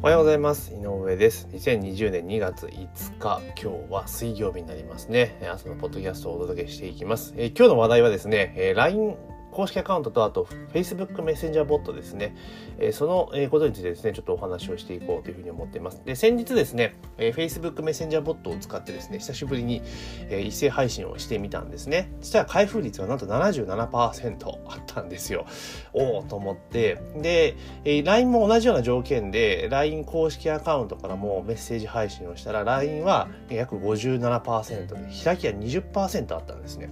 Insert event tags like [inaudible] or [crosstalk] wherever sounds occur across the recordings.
おはようございます。井上です。2020年2月5日今日は水曜日になりますね。朝のポッドキャストをお届けしていきます、えー、今日の話題はですね、えー、LINE 公式アカウントとあと Facebook メッセンジャーボットですね、えー、そのことについてですね、ちょっとお話をしていこうというふうに思っています。で、先日ですね、えー、Facebook メッセンジャーボットを使ってですね、久しぶりに、えー、一斉配信をしてみたんですね。そしたら開封率がなんと77%あったんですよ。おおと思って、で、えー、LINE も同じような条件で、LINE 公式アカウントからもメッセージ配信をしたら、LINE は約57%で、開きが20%あったんですね。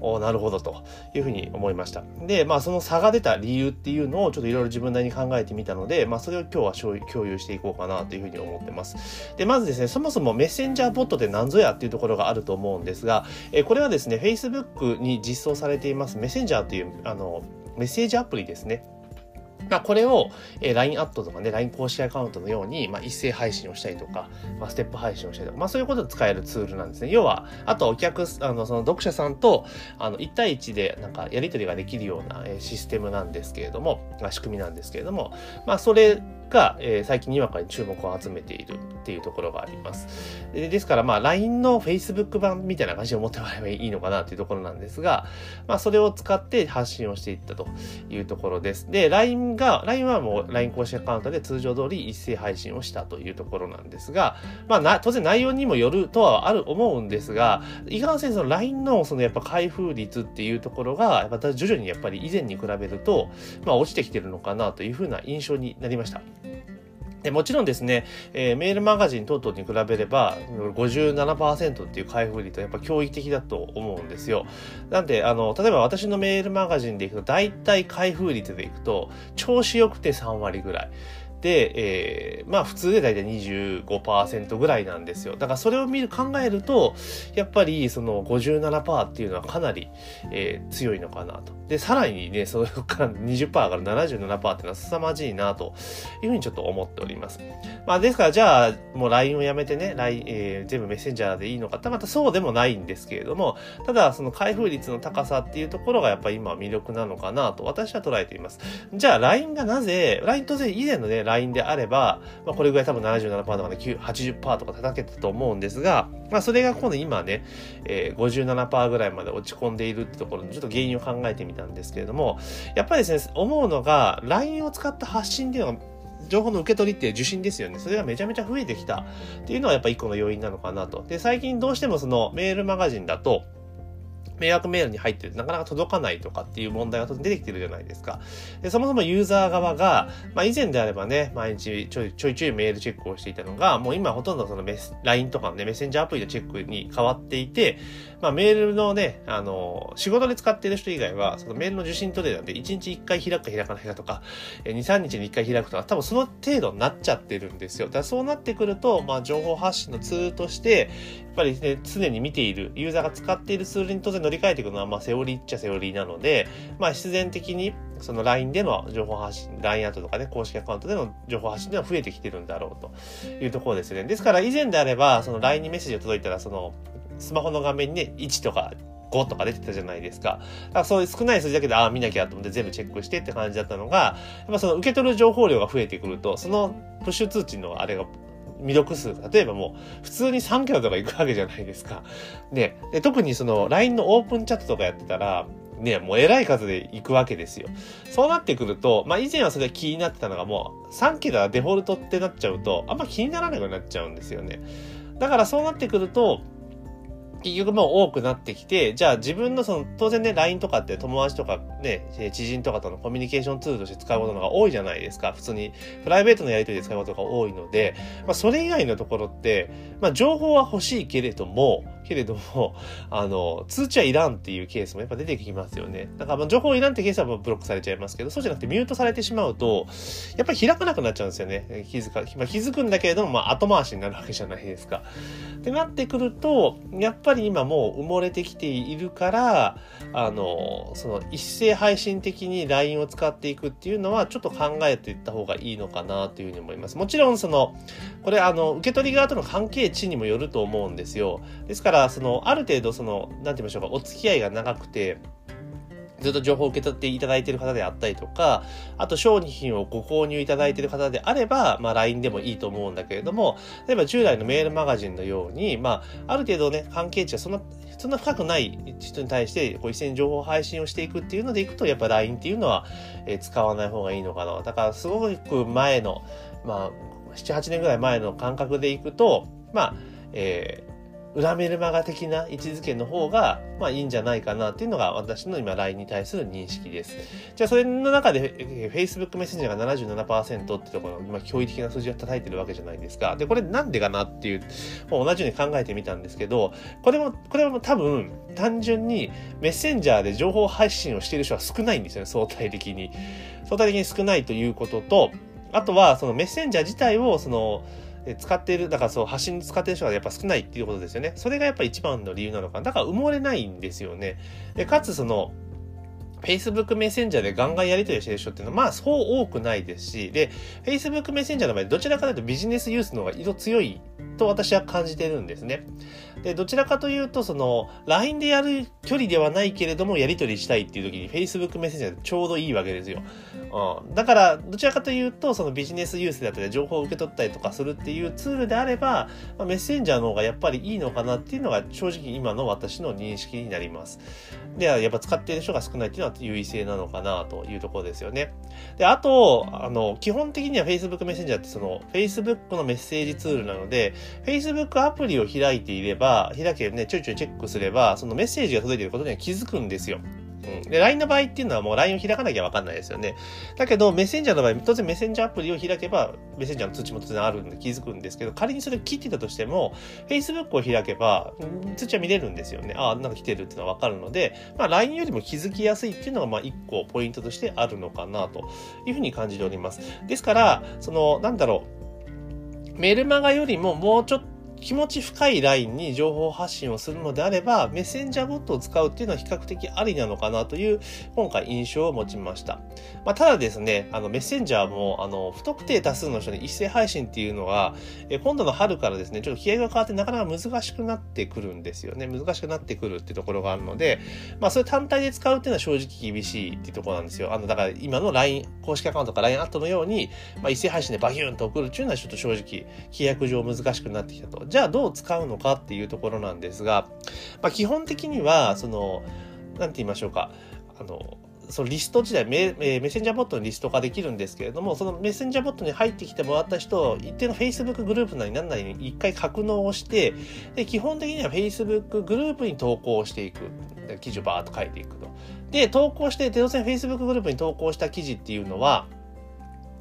おなるほどというふうに思いました。で、まあその差が出た理由っていうのをちょっといろいろ自分なりに考えてみたので、まあそれを今日は共有していこうかなというふうに思ってます。で、まずですね、そもそもメッセンジャーボットって何ぞやっていうところがあると思うんですが、えこれはですね、Facebook に実装されていますメッセンジャーというあのメッセージアプリですね。まあ、これを、えー、LINE アットとかね、LINE 公式アカウントのように、まあ、一斉配信をしたりとか、まあ、ステップ配信をしたりとか、まあ、そういうことで使えるツールなんですね。要は、あとお客、あの、その読者さんと、あの、1対1で、なんか、やりとりができるような、えー、システムなんですけれども、まあ仕組みなんですけれども、まあ、それが、えー、最近にわかに注目を集めているっていうところがあります。でですから、まあ、LINE の Facebook 版みたいな感じで思ってもらえばいいのかなっていうところなんですが、まあ、それを使って発信をしていったというところです。で、LINE が、LINE はもう LINE 公式アカウントで通常通り一斉配信をしたというところなんですが、まあ、な当然内容にもよるとはある思うんですが、いかんせんその LINE のそのやっぱ開封率っていうところが、やっぱ徐々にやっぱり以前に比べると、まあ、落ちてきてるのかなというふうな印象になりました。でもちろんですね、えー、メールマガジン等々に比べれば57%っていう開封率はやっぱ驚異的だと思うんですよ。なんで、あの、例えば私のメールマガジンでいくと、大体開封率でいくと、調子良くて3割ぐらい。で、えー、まあ普通で大体25%ぐらいなんですよ。だからそれを見る、考えると、やっぱりその57%っていうのはかなり、えー、強いのかなと。で、さらにね、そこ [laughs] から20%から77%っていうのは凄まじいなというふうにちょっと思っております。まあですからじゃあ、もう LINE をやめてね、LINE、えー、全部メッセンジャーでいいのかってまたそうでもないんですけれども、ただその開封率の高さっていうところがやっぱり今魅力なのかなと私は捉えています。じゃあ LINE がなぜ、LINE 当然以前のね、LINE であれば、まあ、これぐらい多分77%とかね、80%とか叩けたと思うんですが、まあ、それが今度今ね、えー、57%ぐらいまで落ち込んでいるってところのちょっと原因を考えてみたんですけれども、やっぱりですね、思うのが、LINE を使った発信っていうのが情報の受け取りって受信ですよね。それがめちゃめちゃ増えてきたっていうのはやっぱ一個の要因なのかなと。で、最近どうしてもそのメールマガジンだと、迷惑メールに入ってなかなか届かないとかっていう問題が出てきてるじゃないですか。でそもそもユーザー側が、まあ以前であればね、毎日ちょいちょいちょいメールチェックをしていたのが、もう今ほとんどそのメス LINE とかのね、メッセンジャーアプリのチェックに変わっていて、まあメールのね、あの、仕事で使ってる人以外は、そのメールの受信取れなんで、1日1回開くか開かないかとか、2、3日に1回開くとか、多分その程度になっちゃってるんですよ。だからそうなってくると、まあ情報発信のツールとして、やっぱりね、常に見ている、ユーザーが使っているツールに当然乗り換えていくのは、まあセオリーっちゃセオリーなので、まあ必然的にその LINE での情報発信、LINE アートとかね、公式アカウントでの情報発信では増えてきてるんだろうというところですね。ですから以前であれば、その LINE にメッセージが届いたら、そのスマホの画面にね、1とか5とか出てたじゃないですか。だからそういう少ない数字だけで、ああ、見なきゃと思って全部チェックしてって感じだったのが、やっぱその受け取る情報量が増えてくると、そのプッシュ通知のあれが未読数、例えばもう、普通に3キロとか行くわけじゃないですか。ね。で、特にその LINE のオープンチャットとかやってたら、ね、もう偉い数で行くわけですよ。そうなってくると、まあ以前はそれ気になってたのがもう3キロはデフォルトってなっちゃうと、あんま気にならなくなっちゃうんですよね。だからそうなってくると、結局もう多くなってきて、じゃあ自分のその、当然ね、LINE とかって友達とかね、知人とかとのコミュニケーションツールとして使うことのが多いじゃないですか。普通にプライベートのやりとりで使うことが多いので、まあそれ以外のところって、まあ情報は欲しいけれども、けれども、[laughs] あの、通知はいらんっていうケースもやっぱ出てきますよね。だからまあ情報いらんってケースはブロックされちゃいますけど、そうじゃなくてミュートされてしまうと、やっぱり開かなくなっちゃうんですよね。気づか、まあ、気づくんだけれども、まあ後回しになるわけじゃないですか。ってなってくると、やっぱり今もう埋もれてきているから、あの、その一斉配信的に LINE を使っていくっていうのはちょっと考えていった方がいいのかなというふうに思います。もちろんその、これあの、受け取り側との関係値にもよると思うんですよ。ですから、その、ある程度その、なんて言いましょうか、お付き合いが長くて、ずっと情報を受け取っていただいている方であったりとか、あと商品をご購入いただいている方であれば、まあ LINE でもいいと思うんだけれども、例えば従来のメールマガジンのように、まあある程度ね、関係値はそんな、そんな深くない人に対してこう一斉に情報配信をしていくっていうのでいくと、やっぱ LINE っていうのは、えー、使わない方がいいのかな。だからすごく前の、まあ、7、8年ぐらい前の感覚でいくと、まあ、えー裏メルマガ的な位置づけの方が、まあいいんじゃないかなっていうのが私の今 LINE に対する認識です。じゃあそれの中で Facebook メッセンジャーが77%ってところ、今驚異的な数字を叩いてるわけじゃないですか。で、これなんでかなっていう、もう同じように考えてみたんですけど、これも、これも多分単純にメッセンジャーで情報配信をしている人は少ないんですよね、相対的に。相対的に少ないということと、あとはそのメッセンジャー自体をその、使っている、だからそう、発信に使っている人がやっぱ少ないっていうことですよね。それがやっぱ一番の理由なのかな。だから埋もれないんですよね。で、かつその、Facebook メッセンジャーでガンガンやり取りしてる人っていうのは、まあそう多くないですし、で、Facebook メッセンジャーの場合、どちらかというとビジネスユースの方が色強いと私は感じてるんですね。で、どちらかというと、その、LINE でやる距離ではないけれども、やり取りしたいっていう時に Facebook メッセンジャーでちょうどいいわけですよ。うん。だから、どちらかというと、そのビジネスユースだったり、情報を受け取ったりとかするっていうツールであれば、まあ、メッセンジャーの方がやっぱりいいのかなっていうのが、正直今の私の認識になります。で、やっぱ使っている人が少ないっていうのは優位性なのかなというところですよね。で、あと、あの、基本的には Facebook メッセンジャーってその、Facebook のメッセージツールなので、Facebook アプリを開いていれば、開けね、ちょいちょいチェックすれば、そのメッセージが届いていることには気づくんですよ。うん。で、LINE の場合っていうのはもう LINE を開かなきゃわかんないですよね。だけど、メッセンジャーの場合、当然メッセンジャーアプリを開けば、メッセンジャーの通知も当然あるんで気づくんですけど、仮にそれ切ってたとしても、Facebook を開けば、通知は見れるんですよね。ああ、なんか来てるっていうのはわかるので、まあ LINE よりも気づきやすいっていうのが、まあ一個ポイントとしてあるのかなというふうに感じております。ですから、その、なんだろう、メルマガよりももうちょっと気持ち深いラインに情報発信をするのであれば、メッセンジャーボットを使うっていうのは比較的ありなのかなという、今回印象を持ちました。まあ、ただですね、あの、メッセンジャーも、あの、不特定多数の人に一斉配信っていうのは、え今度の春からですね、ちょっと気合が変わってなかなか難しくなってくるんですよね。難しくなってくるっていうところがあるので、まあ、それ単体で使うっていうのは正直厳しいっていうところなんですよ。あの、だから今の LINE、公式アカウントか LINE アットのように、まあ、一斉配信でバキューンと送るっていうのはちょっと正直、規約上難しくなってきたと。じゃあどう使うのかっていうところなんですが、まあ、基本的には、その、なんて言いましょうか、あの、そのリスト自体メ、メッセンジャーボットのリスト化できるんですけれども、そのメッセンジャーボットに入ってきてもらった人を一定の Facebook グループなり何なりに一回格納をして、で、基本的には Facebook グループに投稿していく。記事をバーっと書いていくと。で、投稿して、当然 Facebook グループに投稿した記事っていうのは、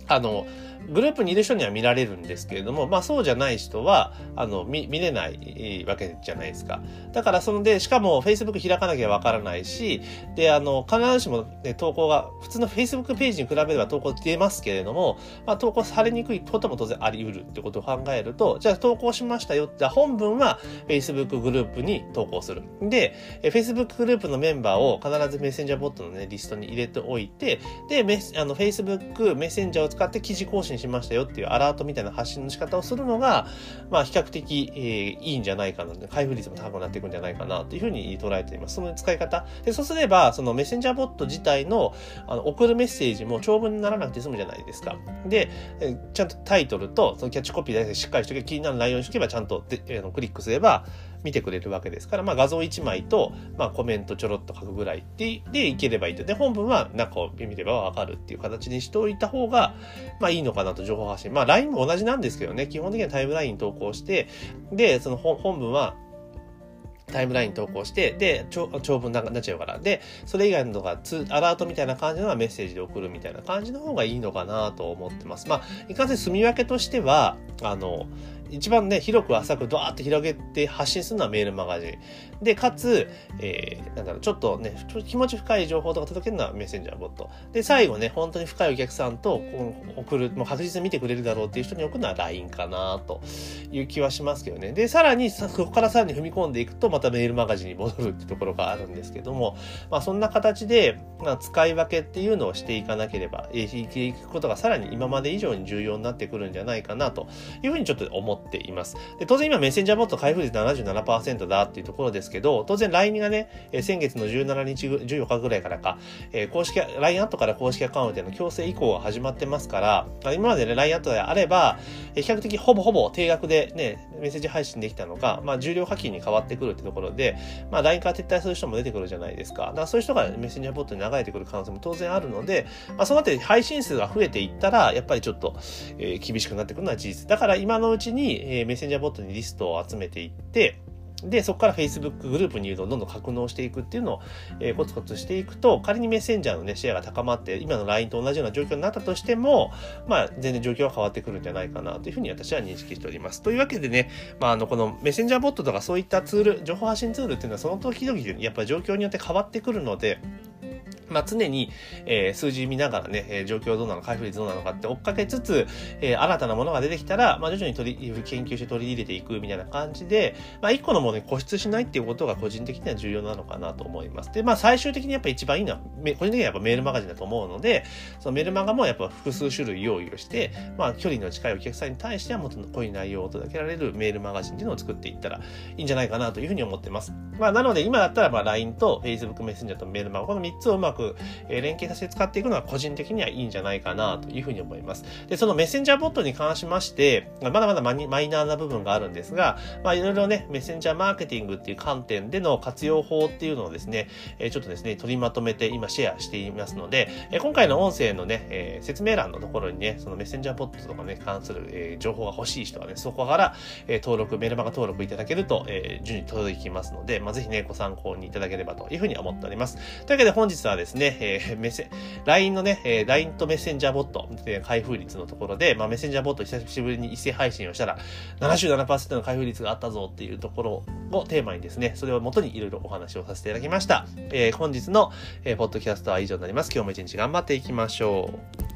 あの、グループにいる人には見られるんですけれども、まあそうじゃない人は、あの、見、見れないわけじゃないですか。だからそので、しかも Facebook 開かなきゃわからないし、で、あの、必ずしもね、投稿が、普通の Facebook ページに比べれば投稿出ますけれども、まあ投稿されにくいことも当然あり得るってことを考えると、じゃあ投稿しましたよ。じゃあ本文は Facebook グループに投稿する。で、Facebook グループのメンバーを必ずメッセンジャーボットのね、リストに入れておいて、で、あの Facebook メッセンジャーを使使って記事更新しましたよっていうアラートみたいな発信の仕方をするのが、まあ比較的、えー、いいんじゃないかな。開封率も高くなっていくんじゃないかなというふうに捉えています。その使い方。で、そうすれば、そのメッセンジャーボット自体のあの送るメッセージも長文にならなくて済むじゃないですか。でえ、ちゃんとタイトルとそのキャッチコピーでしっかりしとけ気になる内容にしとけばちゃんとで、えー、クリックすれば、見てくれるわけですから、まあ、画像1枚と、まあ、コメントちょろっと書くぐらいででいければいいと。で、本文は中を見ればわかるっていう形にしておいた方が、まあいいのかなと情報発信。まあ LINE も同じなんですけどね、基本的にはタイムライン投稿して、で、その本文はタイムライン投稿して、で、長文になっちゃうから。で、それ以外のとか、アラートみたいな感じのはメッセージで送るみたいな感じの方がいいのかなと思ってます。まあ、いかんせん住み分けとしては、あの、一番ね、広く浅くドワーって広げて発信するのはメールマガジン。で、かつ、えー、なんだろう、ちょっとね、気持ち深い情報とか届けるのはメッセンジャーボット。で、最後ね、本当に深いお客さんと送る、もう確実に見てくれるだろうっていう人に送るのは LINE かなという気はしますけどね。で、さらに、そこからさらに踏み込んでいくと、またメールマガジンに戻るってところがあるんですけども、まあそんな形で、まあ、使い分けっていうのをしていかなければ、えー、していくことがさらに今まで以上に重要になってくるんじゃないかなというふうにちょっと思ってています。で当然今メッセンジャーボット開封率77%だっていうところですけど、当然 LINE がね、先月の17日、14日ぐらいからか、え、公式、LINE アットから公式アカウントへの強制移行が始まってますから、今までね、LINE アットであれば、比較的ほぼほぼ定額でね、メッセージ配信できたのが、まあ、重量課金に変わってくるってところで、まあ、LINE から撤退する人も出てくるじゃないですか。だからそういう人がメッセンジャーボットに流れてくる可能性も当然あるので、まあ、そのあたり配信数が増えていったら、やっぱりちょっと、えー、厳しくなってくるのは事実。だから今のうちに、え、メッセンジャーボットにリストを集めていって、で、そこから Facebook グループにどんどん格納していくっていうのを、えー、コツコツしていくと、仮にメッセンジャーのね、シェアが高まって、今の LINE と同じような状況になったとしても、まあ、全然状況は変わってくるんじゃないかなというふうに私は認識しております。というわけでね、まあ、あの、このメッセンジャーボットとかそういったツール、情報発信ツールっていうのはその時々やっぱり状況によって変わってくるので、まあ、常に、えー、数字見ながらね、えー、状況どうなのか、開封率どうなのかって追っかけつつ、えー、新たなものが出てきたら、まあ、徐々に取り、研究して取り入れていくみたいな感じで、まあ、一個のものに固執しないっていうことが個人的には重要なのかなと思います。で、まあ、最終的にやっぱ一番いいのは、個人的にはやっぱメールマガジンだと思うので、そのメールマガもやっぱ複数種類用意をして、まあ、距離の近いお客さんに対してはもっと濃い内容を届けられるメールマガジンっていうのを作っていったらいいんじゃないかなというふうに思ってます。まあ、なので今だったら、まあ、LINE と Facebook メッセンジャーとメールマガ、この3つをうまく、えー、連携させて使っていくのは個人的にはいいんじゃないかなというふうに思います。で、そのメッセンジャーボットに関しまして、まだまだマニマイナーな部分があるんですが、まあいろいろね、メッセンジャーマーケティングっていう観点での活用法っていうのをですね、ちょっとですね、取りまとめて今シェアしていますので、今回の音声のね、説明欄のところにね、そのメッセンジャーボットとかね、関する、情報が欲しい人はね、そこから、登録、メルマガ登録いただけると、順に届きますので、まあ、ぜひね、ご参考にいただければというふうに思っております。というわけで本日はですね、えー、メッセ、LINE のね、えー、LINE とメッセンジャーボット、えー、開封率のところで、まあ、メッセンジャーボット久しぶりに一斉配信をしたら、77%の開封率があったぞっていうところをテーマにですね、それをもとにいろいろお話をさせていただきました。えー、本日の、えー、ポッドキャストは以上になります。今日も一日頑張っていきましょう。